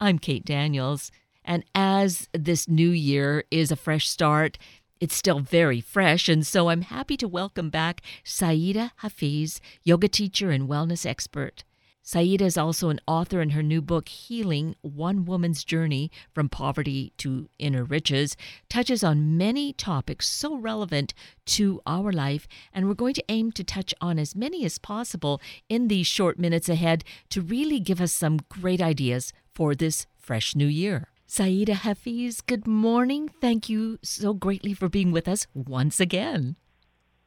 I'm Kate Daniels. And as this new year is a fresh start, it's still very fresh, and so I'm happy to welcome back Saida Hafiz, yoga teacher and wellness expert. Saida is also an author in her new book, Healing One Woman's Journey from Poverty to Inner Riches, touches on many topics so relevant to our life, and we're going to aim to touch on as many as possible in these short minutes ahead to really give us some great ideas for this fresh new year. Saida Hafiz, good morning. Thank you so greatly for being with us once again.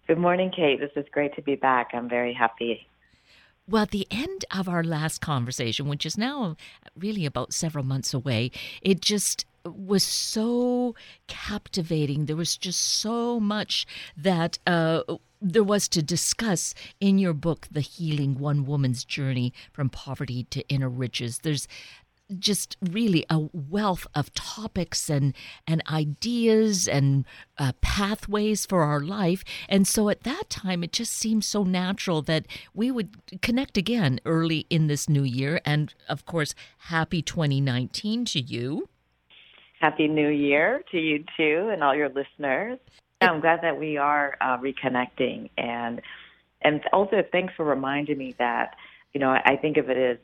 Good morning, Kate. This is great to be back. I'm very happy well, at the end of our last conversation, which is now really about several months away, it just was so captivating. There was just so much that uh, there was to discuss in your book, The Healing One Woman's Journey from Poverty to Inner Riches. There's just really a wealth of topics and and ideas and uh, pathways for our life. And so at that time it just seemed so natural that we would connect again early in this new year. And of course happy 2019 to you. Happy new year to you too and all your listeners. I'm glad that we are uh, reconnecting. And and also thanks for reminding me that you know I think of it as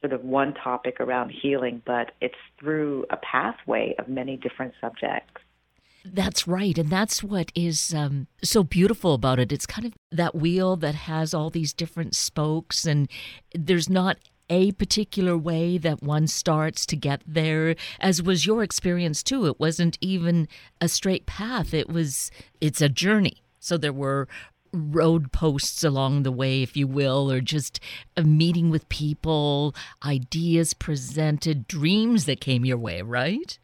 sort of one topic around healing, but it's through a pathway of many different subjects. That's right. And that's what is um, so beautiful about it. It's kind of that wheel that has all these different spokes, and there's not a particular way that one starts to get there as was your experience too it wasn't even a straight path it was it's a journey so there were road posts along the way, if you will, or just a meeting with people, ideas presented, dreams that came your way, right?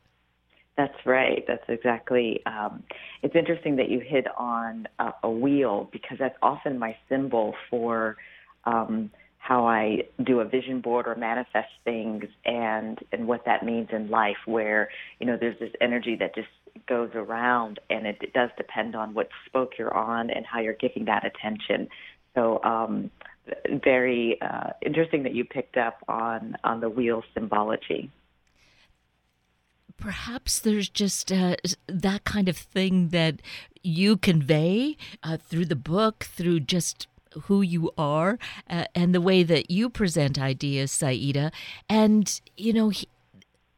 That's right. That's exactly. Um, it's interesting that you hit on a, a, wheel because that's often my symbol for um, how I do a vision board or manifest things, and and what that means in life. Where you know there's this energy that just goes around, and it, it does depend on what spoke you're on and how you're giving that attention. So, um, very uh, interesting that you picked up on on the wheel symbology. Perhaps there's just uh, that kind of thing that you convey uh, through the book, through just who you are uh, and the way that you present ideas, Saida. And, you know, he,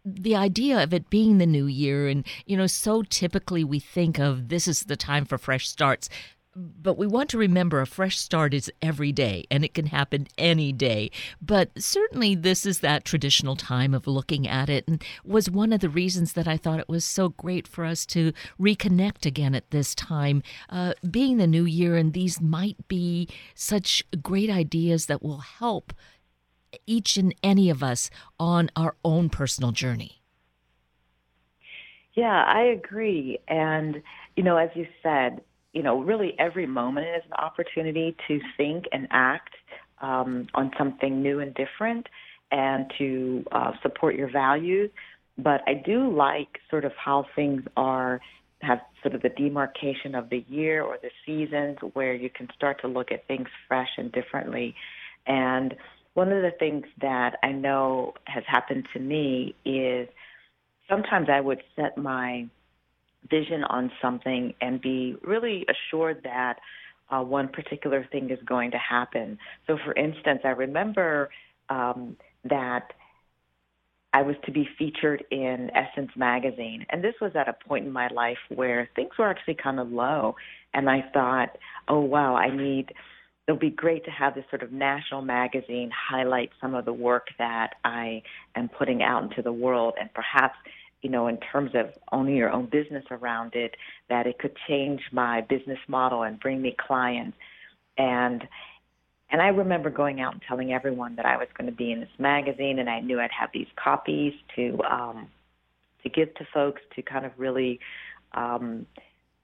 the idea of it being the new year and you know so typically we think of this is the time for fresh starts but we want to remember a fresh start is every day and it can happen any day but certainly this is that traditional time of looking at it and was one of the reasons that i thought it was so great for us to reconnect again at this time uh, being the new year and these might be such great ideas that will help each and any of us on our own personal journey. Yeah, I agree. And, you know, as you said, you know, really every moment is an opportunity to think and act um, on something new and different and to uh, support your values. But I do like sort of how things are have sort of the demarcation of the year or the seasons where you can start to look at things fresh and differently. And one of the things that I know has happened to me is sometimes I would set my vision on something and be really assured that uh, one particular thing is going to happen. So, for instance, I remember um, that I was to be featured in Essence magazine, and this was at a point in my life where things were actually kind of low, and I thought, oh wow, I need it'll be great to have this sort of national magazine highlight some of the work that I am putting out into the world and perhaps you know in terms of owning your own business around it that it could change my business model and bring me clients and and I remember going out and telling everyone that I was going to be in this magazine and I knew I'd have these copies to um to give to folks to kind of really um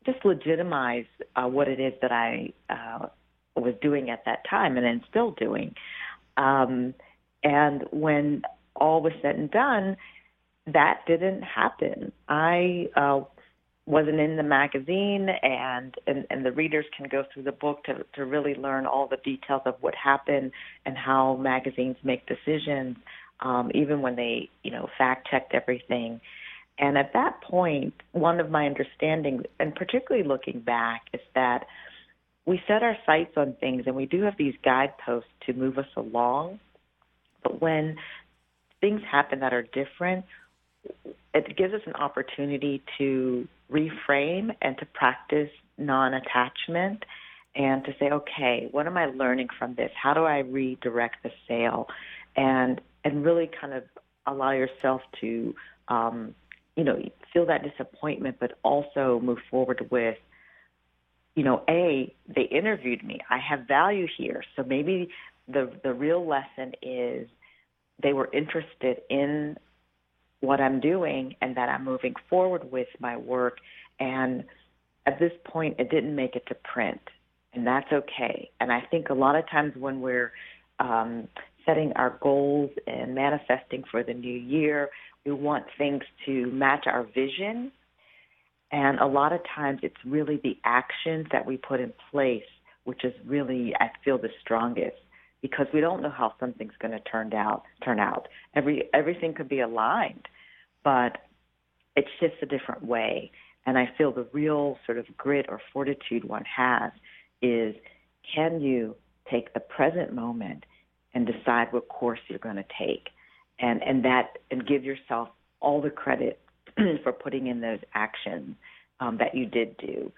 just legitimize uh, what it is that I uh, was doing at that time and then still doing. Um, and when all was said and done, that didn't happen. I uh, wasn't in the magazine, and, and and the readers can go through the book to to really learn all the details of what happened and how magazines make decisions. um, even when they, you know, fact checked everything. And at that point, one of my understandings, and particularly looking back, is that we set our sights on things and we do have these guideposts to move us along. But when things happen that are different, it gives us an opportunity to reframe and to practice non attachment and to say, okay, what am I learning from this? How do I redirect the sail? And and really kind of allow yourself to um, you know, feel that disappointment, but also move forward with, you know, a they interviewed me. I have value here, so maybe the the real lesson is they were interested in what I'm doing and that I'm moving forward with my work. And at this point, it didn't make it to print, and that's okay. And I think a lot of times when we're um, setting our goals and manifesting for the new year, we want things to match our vision. And a lot of times it's really the actions that we put in place, which is really, I feel, the strongest because we don't know how something's going to turn out. Turn out. Every everything could be aligned, but it's just a different way. And I feel the real sort of grit or fortitude one has is can you take the present moment and decide what course you're going to take? and and that and give yourself all the credit for putting in those actions um, that you did do.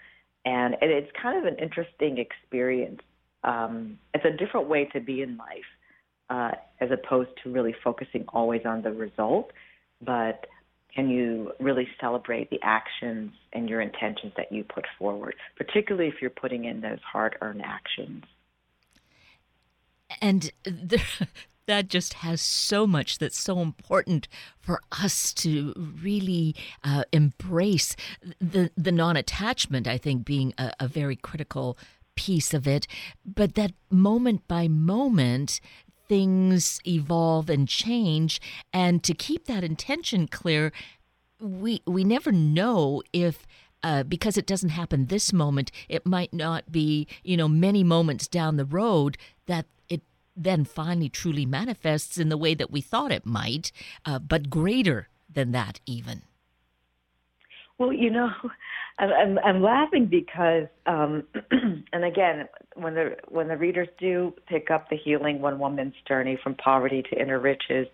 And, and it's kind of an interesting experience. Um, it's a different way to be in life, uh, as opposed to really focusing always on the result. But can you really celebrate the actions and your intentions that you put forward, particularly if you're putting in those hard-earned actions? And that just has so much that's so important for us to really uh, embrace the the non-attachment i think being a, a very critical piece of it but that moment by moment things evolve and change and to keep that intention clear we we never know if uh, because it doesn't happen this moment, it might not be, you know, many moments down the road that it then finally truly manifests in the way that we thought it might, uh, but greater than that, even. Well, you know, I'm I'm laughing because, um, and again, when the when the readers do pick up the healing one woman's journey from poverty to inner riches,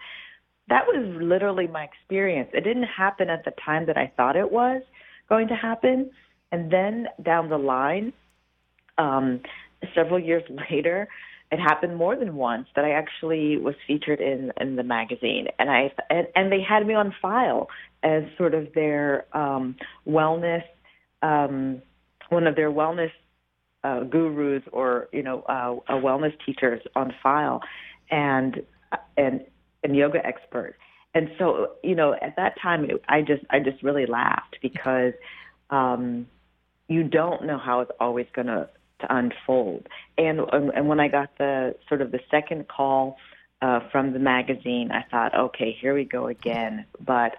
that was literally my experience. It didn't happen at the time that I thought it was going to happen, and then down the line, um, several years later, it happened more than once that I actually was featured in in the magazine, and I and, and they had me on file as sort of their um, wellness, um, one of their wellness uh, gurus or you know uh, wellness teachers on file, and and and yoga expert. And so you know at that time it, I just I just really laughed because um, you don't know how it's always going to unfold. And and when I got the sort of the second call uh, from the magazine, I thought, okay, here we go again. But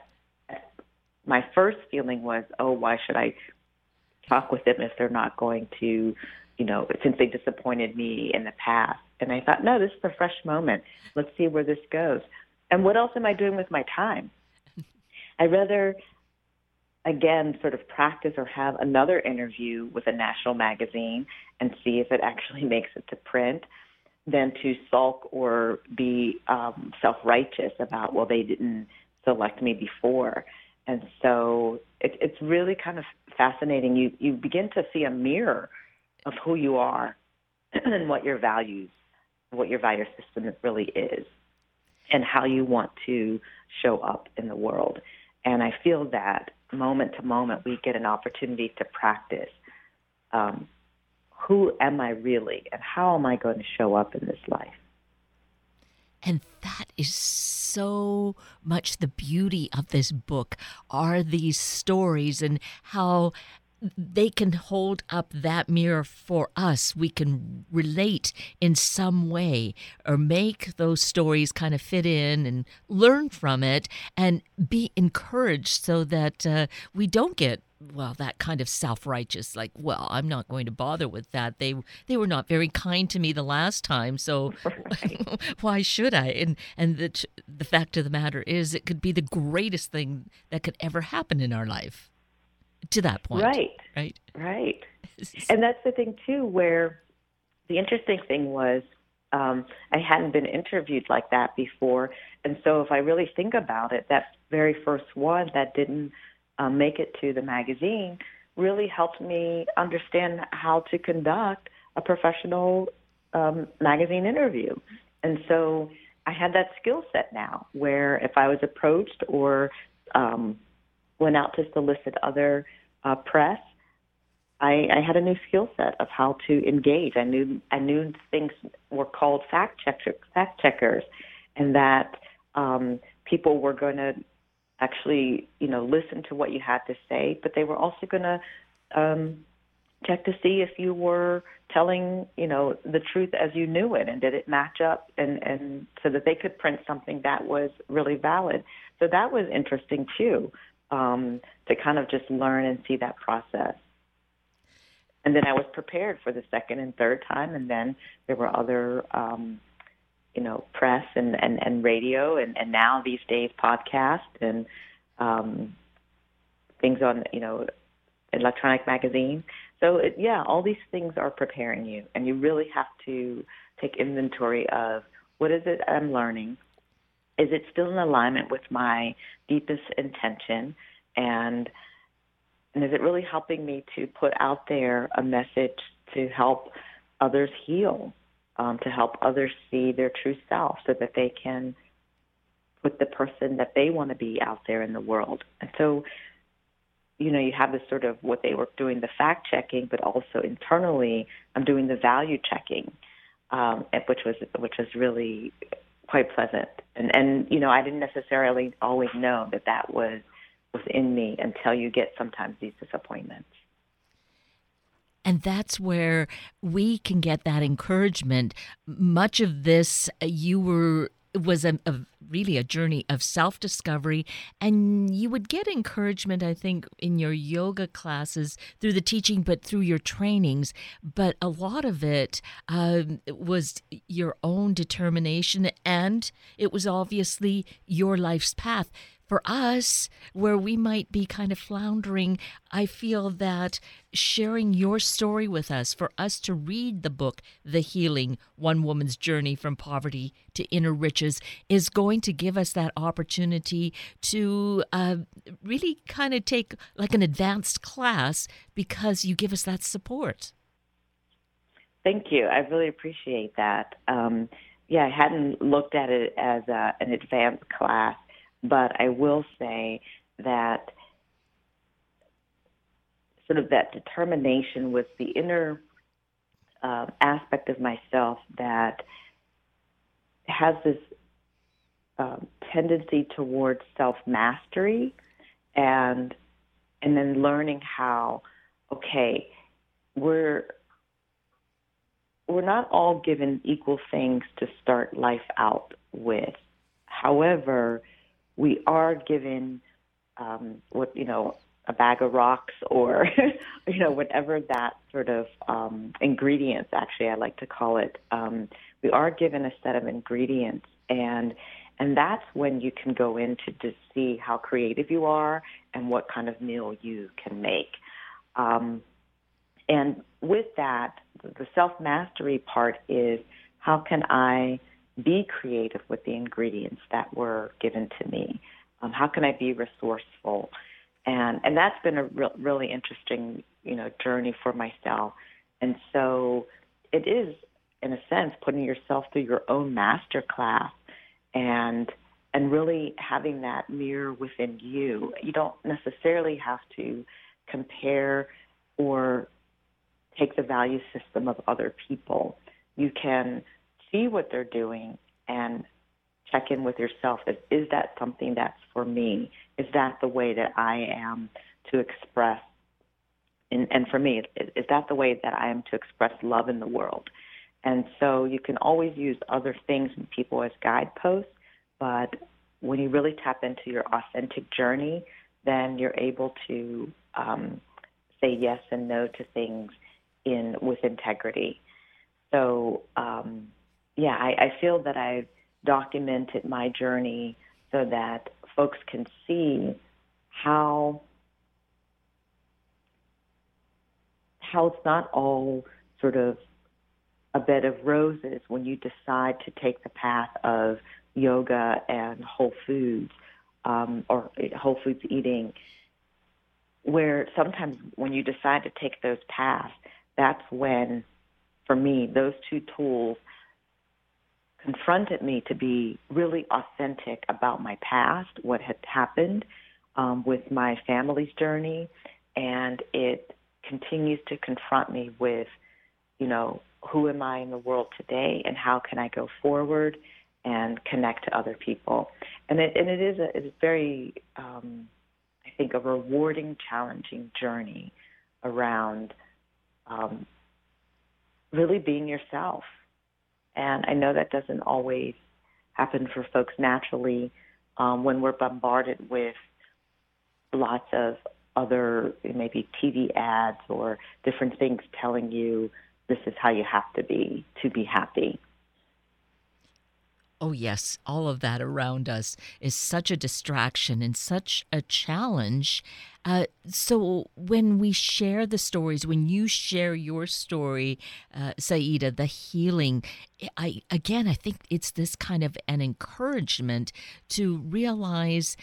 my first feeling was, oh, why should I talk with them if they're not going to, you know, since they disappointed me in the past? And I thought, no, this is a fresh moment. Let's see where this goes. And what else am I doing with my time? I rather again sort of practice or have another interview with a national magazine and see if it actually makes it to print than to sulk or be um, self-righteous about well they didn't select me before and so it, it's really kind of fascinating you you begin to see a mirror of who you are and what your values what your value system really is and how you want to show up in the world and i feel that moment to moment, we get an opportunity to practice um, who am I really and how am I going to show up in this life. And that is so much the beauty of this book are these stories and how they can hold up that mirror for us. We can relate in some way or make those stories kind of fit in and learn from it and be encouraged so that uh, we don't get well that kind of self-righteous like well i'm not going to bother with that they they were not very kind to me the last time so right. why should i and and the the fact of the matter is it could be the greatest thing that could ever happen in our life to that point. Right. Right. Right. and that's the thing too, where the interesting thing was um, I hadn't been interviewed like that before, and so if I really think about it, that very first one that didn't um, make it to the magazine really helped me understand how to conduct a professional um, magazine interview, and so I had that skill set now, where if I was approached or um, went out to solicit other uh, press, I, I had a new skill set of how to engage. I knew I knew things were called fact checker, fact checkers, and that um, people were going to actually, you know, listen to what you had to say, but they were also going to um, check to see if you were telling, you know, the truth as you knew it, and did it match up, and and so that they could print something that was really valid. So that was interesting too um, to kind of just learn and see that process. And then I was prepared for the second and third time, and then there were other, um, you know, press and, and, and radio, and, and now these days podcast and um, things on, you know, electronic magazine. So it, yeah, all these things are preparing you, and you really have to take inventory of what is it I'm learning, is it still in alignment with my deepest intention? And, and is it really helping me to put out there a message to help others heal, um, to help others see their true self so that they can put the person that they want to be out there in the world? And so, you know, you have this sort of what they were doing the fact checking, but also internally, I'm doing the value checking, um, which was which was really quite pleasant. And and you know, I didn't necessarily always know that that was within me until you get sometimes these disappointments. And that's where we can get that encouragement. Much of this uh, you were was a, a, really a journey of self discovery, and you would get encouragement, I think, in your yoga classes through the teaching, but through your trainings. But a lot of it um, was your own determination, and it was obviously your life's path for us, where we might be kind of floundering, I feel that sharing your story with us, for us to read the book, The Healing One Woman's Journey from Poverty to Inner Riches, is going to give us that opportunity to uh, really kind of take like an advanced class because you give us that support. Thank you. I really appreciate that. Um, yeah, I hadn't looked at it as a, an advanced class but I will say that sort of that determination was the inner uh, aspect of myself that has this um, tendency towards self mastery and and then learning how okay we're we're not all given equal things to start life out with. However we are given um, what you know a bag of rocks or you know whatever that sort of um, ingredients actually I like to call it. Um, we are given a set of ingredients and and that's when you can go in to just see how creative you are and what kind of meal you can make. Um, and with that, the self mastery part is how can I be creative with the ingredients that were given to me. Um, how can I be resourceful? And and that's been a re- really interesting you know journey for myself. And so it is in a sense putting yourself through your own master class and and really having that mirror within you. You don't necessarily have to compare or take the value system of other people. You can see what they're doing and check in with yourself is, is that something that's for me? Is that the way that I am to express and, and for me, is, that the way that I am to express love in the world? And so you can always use other things and people as guideposts, but when you really tap into your authentic journey, then you're able to um, say yes and no to things in with integrity. So um, yeah, I, I feel that I've documented my journey so that folks can see how how it's not all sort of a bed of roses when you decide to take the path of yoga and whole foods um, or whole foods eating, where sometimes when you decide to take those paths, that's when, for me, those two tools confronted me to be really authentic about my past, what had happened um, with my family's journey, and it continues to confront me with, you know, who am I in the world today and how can I go forward and connect to other people. And it, and it is a, it's very, um, I think, a rewarding, challenging journey around um, really being yourself. And I know that doesn't always happen for folks naturally um, when we're bombarded with lots of other maybe TV ads or different things telling you this is how you have to be to be happy. Oh, yes. All of that around us is such a distraction and such a challenge. Uh, so, when we share the stories, when you share your story, uh, Saida, the healing, I again, I think it's this kind of an encouragement to realize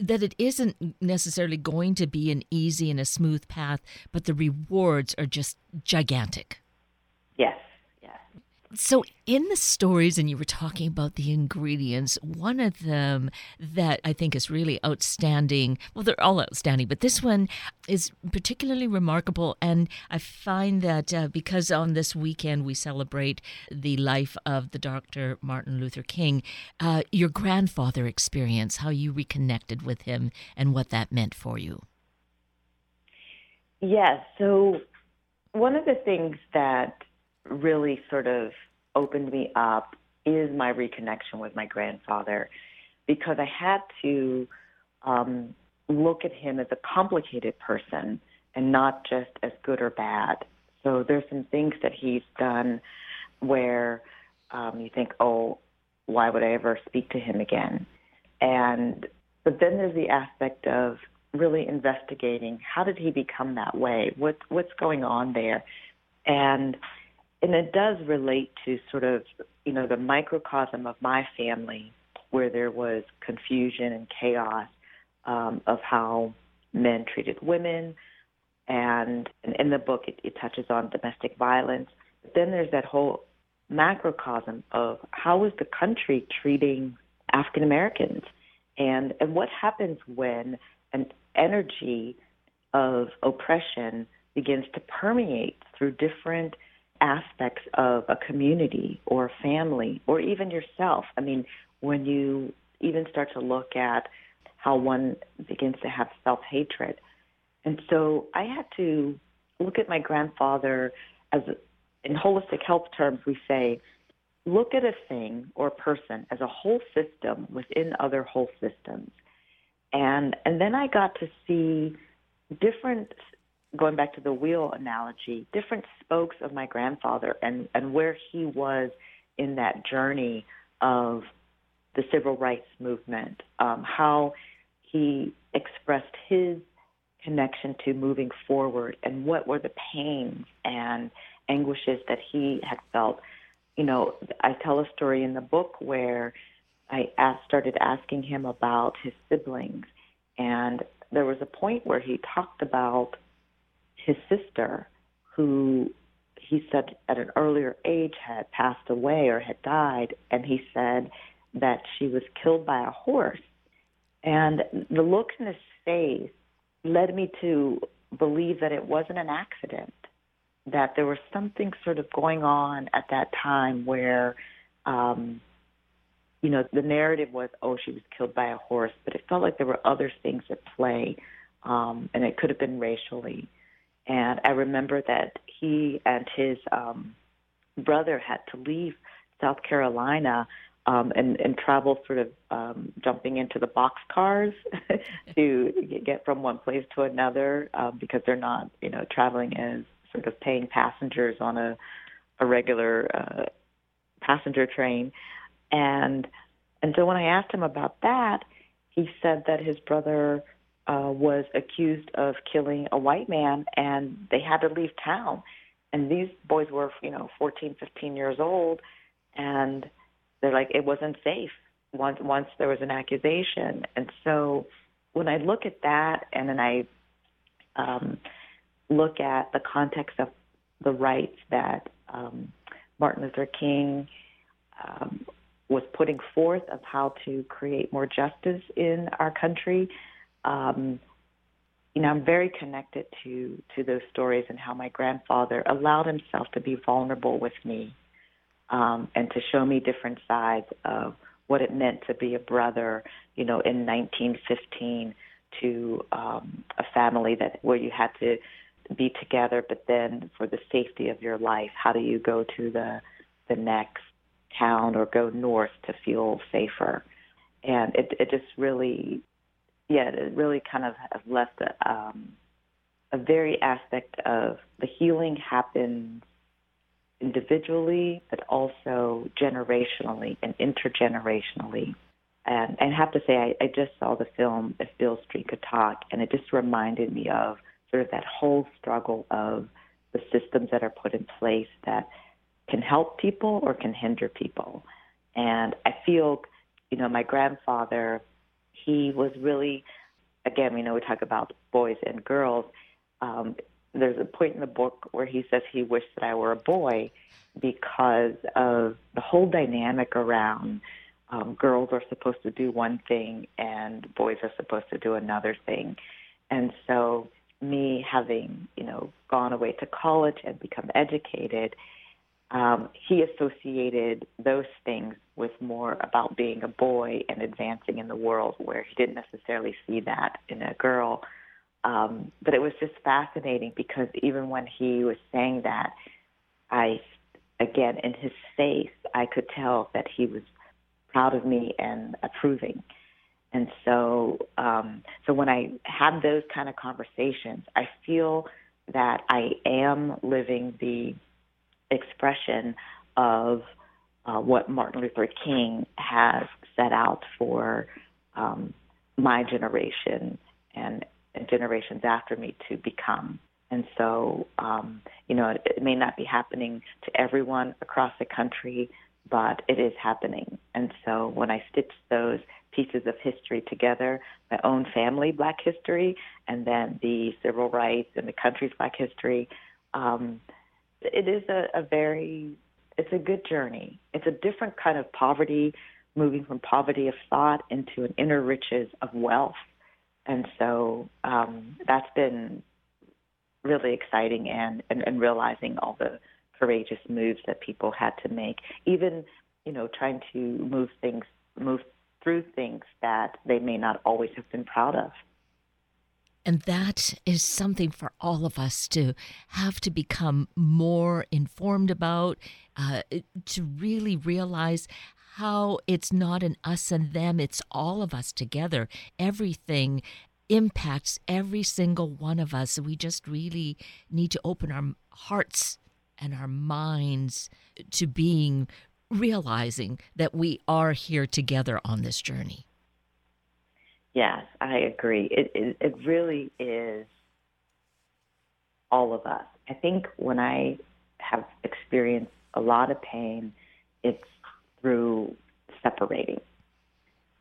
that it isn't necessarily going to be an easy and a smooth path, but the rewards are just gigantic. Yes. So, in the stories, and you were talking about the ingredients, one of them that I think is really outstanding, well, they're all outstanding, but this one is particularly remarkable. And I find that uh, because on this weekend we celebrate the life of the Dr. Martin Luther King, uh, your grandfather experience, how you reconnected with him, and what that meant for you. Yes. So, one of the things that really sort of opened me up is my reconnection with my grandfather because I had to um, look at him as a complicated person and not just as good or bad. So there's some things that he's done where um, you think, oh, why would I ever speak to him again? And but then there's the aspect of really investigating how did he become that way? What what's going on there? And and it does relate to sort of you know the microcosm of my family where there was confusion and chaos um, of how men treated women. And, in the book it, it touches on domestic violence. But then there's that whole macrocosm of how is the country treating African Americans and and what happens when an energy of oppression begins to permeate through different aspects of a community or a family or even yourself. I mean, when you even start to look at how one begins to have self hatred. And so I had to look at my grandfather as, in holistic health terms, we say, look at a thing or person as a whole system within other whole systems. And, and then I got to see different going back to the wheel analogy, different spokes of my grandfather and, and where he was in that journey of the civil rights movement, um, how he expressed his connection to moving forward and what were the pains and anguishes that he had felt. You know, I tell a story in the book where I asked, started asking him about his siblings, and there was a point where he talked about his sister, who he said at an earlier age had passed away or had died, and he said that she was killed by a horse. And the look in his face led me to believe that it wasn't an accident, that there was something sort of going on at that time where, um, you know, the narrative was, oh, she was killed by a horse, but it felt like there were other things at play, um, and it could have been racially. And I remember that he and his um, brother had to leave South Carolina um, and, and travel sort of um, jumping into the box cars to get from one place to another um, because they're not, you know, traveling as sort of paying passengers on a, a regular uh, passenger train. And and so when I asked him about that, he said that his brother uh, was accused of killing a white man and they had to leave town. And these boys were, you know, 14, 15 years old. And they're like, it wasn't safe once, once there was an accusation. And so when I look at that and then I um, look at the context of the rights that um, Martin Luther King um, was putting forth of how to create more justice in our country. Um, you know, I'm very connected to to those stories and how my grandfather allowed himself to be vulnerable with me um, and to show me different sides of what it meant to be a brother. You know, in 1915 to um, a family that where you had to be together, but then for the safety of your life, how do you go to the the next town or go north to feel safer. And it, it just really, yeah, it really kind of has left a, um, a very aspect of the healing happens individually, but also generationally and intergenerationally. And, and I have to say, I, I just saw the film If Beale Street Could Talk, and it just reminded me of sort of that whole struggle of the systems that are put in place that can help people or can hinder people. And I feel, you know, my grandfather, he was really, again, we know we talk about boys and girls. Um, there's a point in the book where he says he wished that I were a boy because of the whole dynamic around um, girls are supposed to do one thing and boys are supposed to do another thing. And so, me having, you know, gone away to college and become educated, um, he associated those things with more about being a boy and advancing in the world, where he didn't necessarily see that in a girl. Um, but it was just fascinating because even when he was saying that, I, again, in his face, I could tell that he was proud of me and approving. And so, um, so when I have those kind of conversations, I feel that I am living the expression of uh, what Martin Luther King has set out for um, my generation and, generations after me to become. And so, um, you know, it, it may not be happening to everyone across the country, but it is happening. And so when I stitch those pieces of history together, my own family black history, and then the civil rights and the country's black history, um, it is a, a very it's a good journey. It's a different kind of poverty, moving from poverty of thought into an inner riches of wealth. And so um, that's been really exciting and, and, and realizing all the courageous moves that people had to make, even, you know, trying to move things, move through things that they may not always have been proud of. And that is something for all of us to have to become more informed about, uh, to really realize how it's not an us and them, it's all of us together. Everything impacts every single one of us. We just really need to open our hearts and our minds to being realizing that we are here together on this journey. Yes, I agree. It, it, it really is all of us. I think when I have experienced a lot of pain, it's through separating.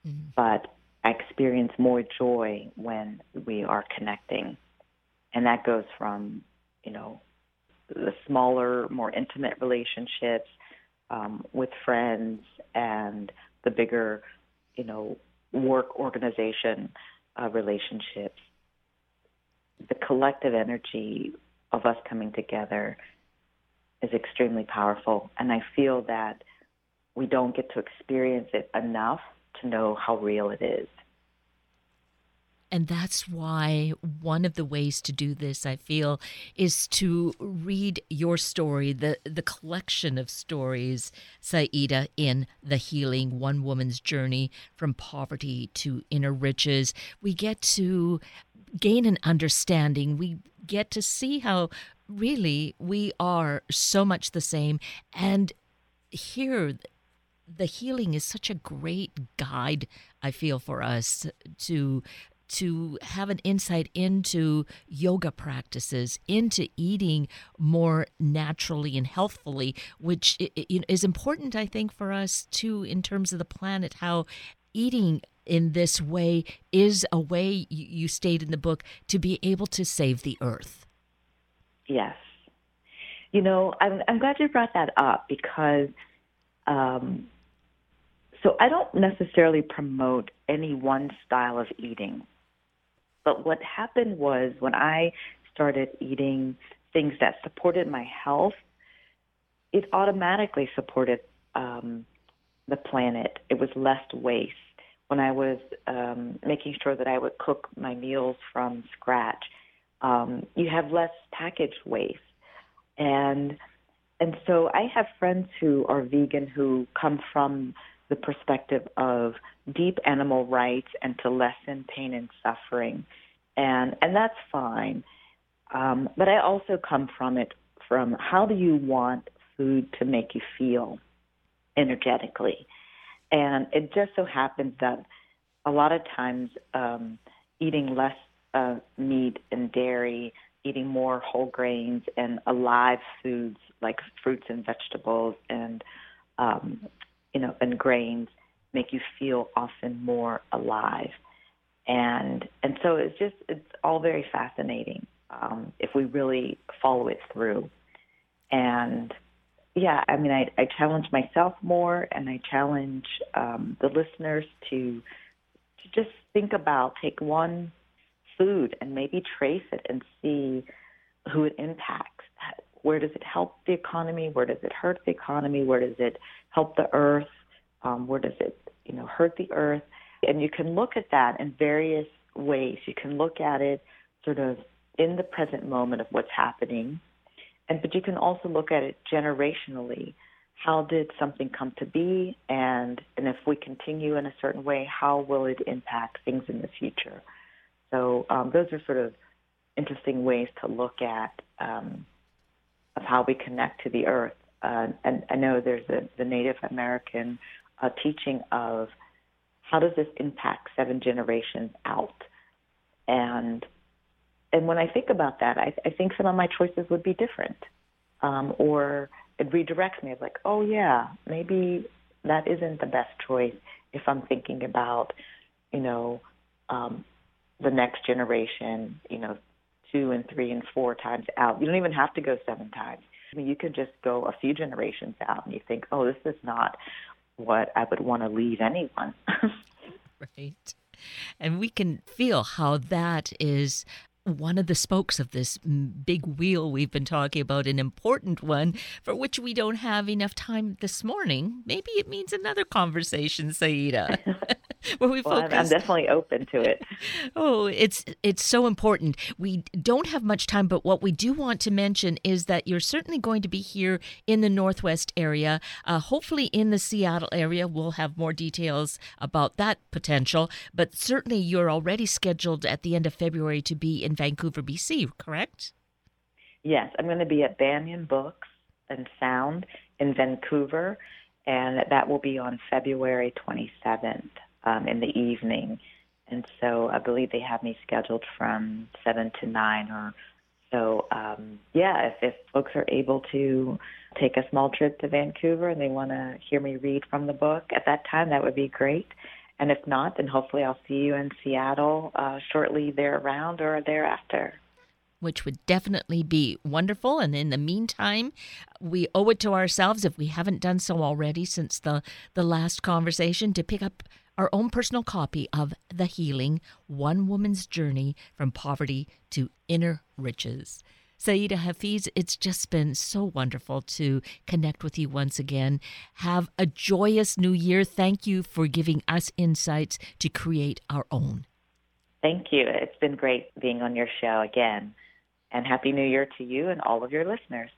Mm-hmm. But I experience more joy when we are connecting. And that goes from, you know, the smaller, more intimate relationships um, with friends and the bigger, you know, work organization uh, relationships, the collective energy of us coming together is extremely powerful. And I feel that we don't get to experience it enough to know how real it is. And that's why one of the ways to do this, I feel, is to read your story, the, the collection of stories, Saida, in The Healing One Woman's Journey from Poverty to Inner Riches. We get to gain an understanding. We get to see how really we are so much the same. And here, the healing is such a great guide, I feel, for us to to have an insight into yoga practices, into eating more naturally and healthfully, which is important, I think, for us too, in terms of the planet, how eating in this way is a way you state in the book to be able to save the earth. Yes. You know, I'm, I'm glad you brought that up because um, so I don't necessarily promote any one style of eating. But what happened was when I started eating things that supported my health, it automatically supported um, the planet. It was less waste. When I was um, making sure that I would cook my meals from scratch, um, you have less package waste. And and so I have friends who are vegan who come from the perspective of deep animal rights and to lessen pain and suffering, and and that's fine. Um, but I also come from it from how do you want food to make you feel energetically, and it just so happens that a lot of times um, eating less uh, meat and dairy, eating more whole grains and alive foods like fruits and vegetables and um, you know, and grains make you feel often more alive. And and so it's just it's all very fascinating um, if we really follow it through. And yeah, I mean, I, I challenge myself more, and I challenge um, the listeners to to just think about take one food and maybe trace it and see who it impacts. Where does it help the economy? Where does it hurt the economy? Where does it help the earth? Um, where does it, you know, hurt the earth? And you can look at that in various ways. You can look at it sort of in the present moment of what's happening, and but you can also look at it generationally. How did something come to be, and and if we continue in a certain way, how will it impact things in the future? So um, those are sort of interesting ways to look at um, of how we connect to the earth. Uh, and I know there's a, the Native American uh, teaching of how does this impact seven generations out, and and when I think about that, I, I think some of my choices would be different, um, or it redirects me of like, oh yeah, maybe that isn't the best choice if I'm thinking about, you know, um, the next generation, you know, two and three and four times out. You don't even have to go seven times. I mean, you could just go a few generations out and you think, oh, this is not what I would want to leave anyone. right. And we can feel how that is one of the spokes of this big wheel we've been talking about, an important one for which we don't have enough time this morning. Maybe it means another conversation, Saida. where we well, focus. I'm definitely open to it. oh, it's it's so important. We don't have much time, but what we do want to mention is that you're certainly going to be here in the Northwest area. Uh, hopefully, in the Seattle area, we'll have more details about that potential. But certainly, you're already scheduled at the end of February to be in Vancouver, BC, correct? Yes, I'm going to be at Banyen Books and Sound in Vancouver, and that will be on February 27th um, in the evening. And so I believe they have me scheduled from 7 to 9 or so. Um, yeah, if, if folks are able to take a small trip to Vancouver and they want to hear me read from the book at that time, that would be great. And if not, then hopefully I'll see you in Seattle uh, shortly therearound or thereafter. Which would definitely be wonderful. And in the meantime, we owe it to ourselves, if we haven't done so already since the, the last conversation, to pick up our own personal copy of The Healing One Woman's Journey from Poverty to Inner Riches. Saida Hafiz, it's just been so wonderful to connect with you once again. Have a joyous new year. Thank you for giving us insights to create our own. Thank you. It's been great being on your show again. And Happy New Year to you and all of your listeners.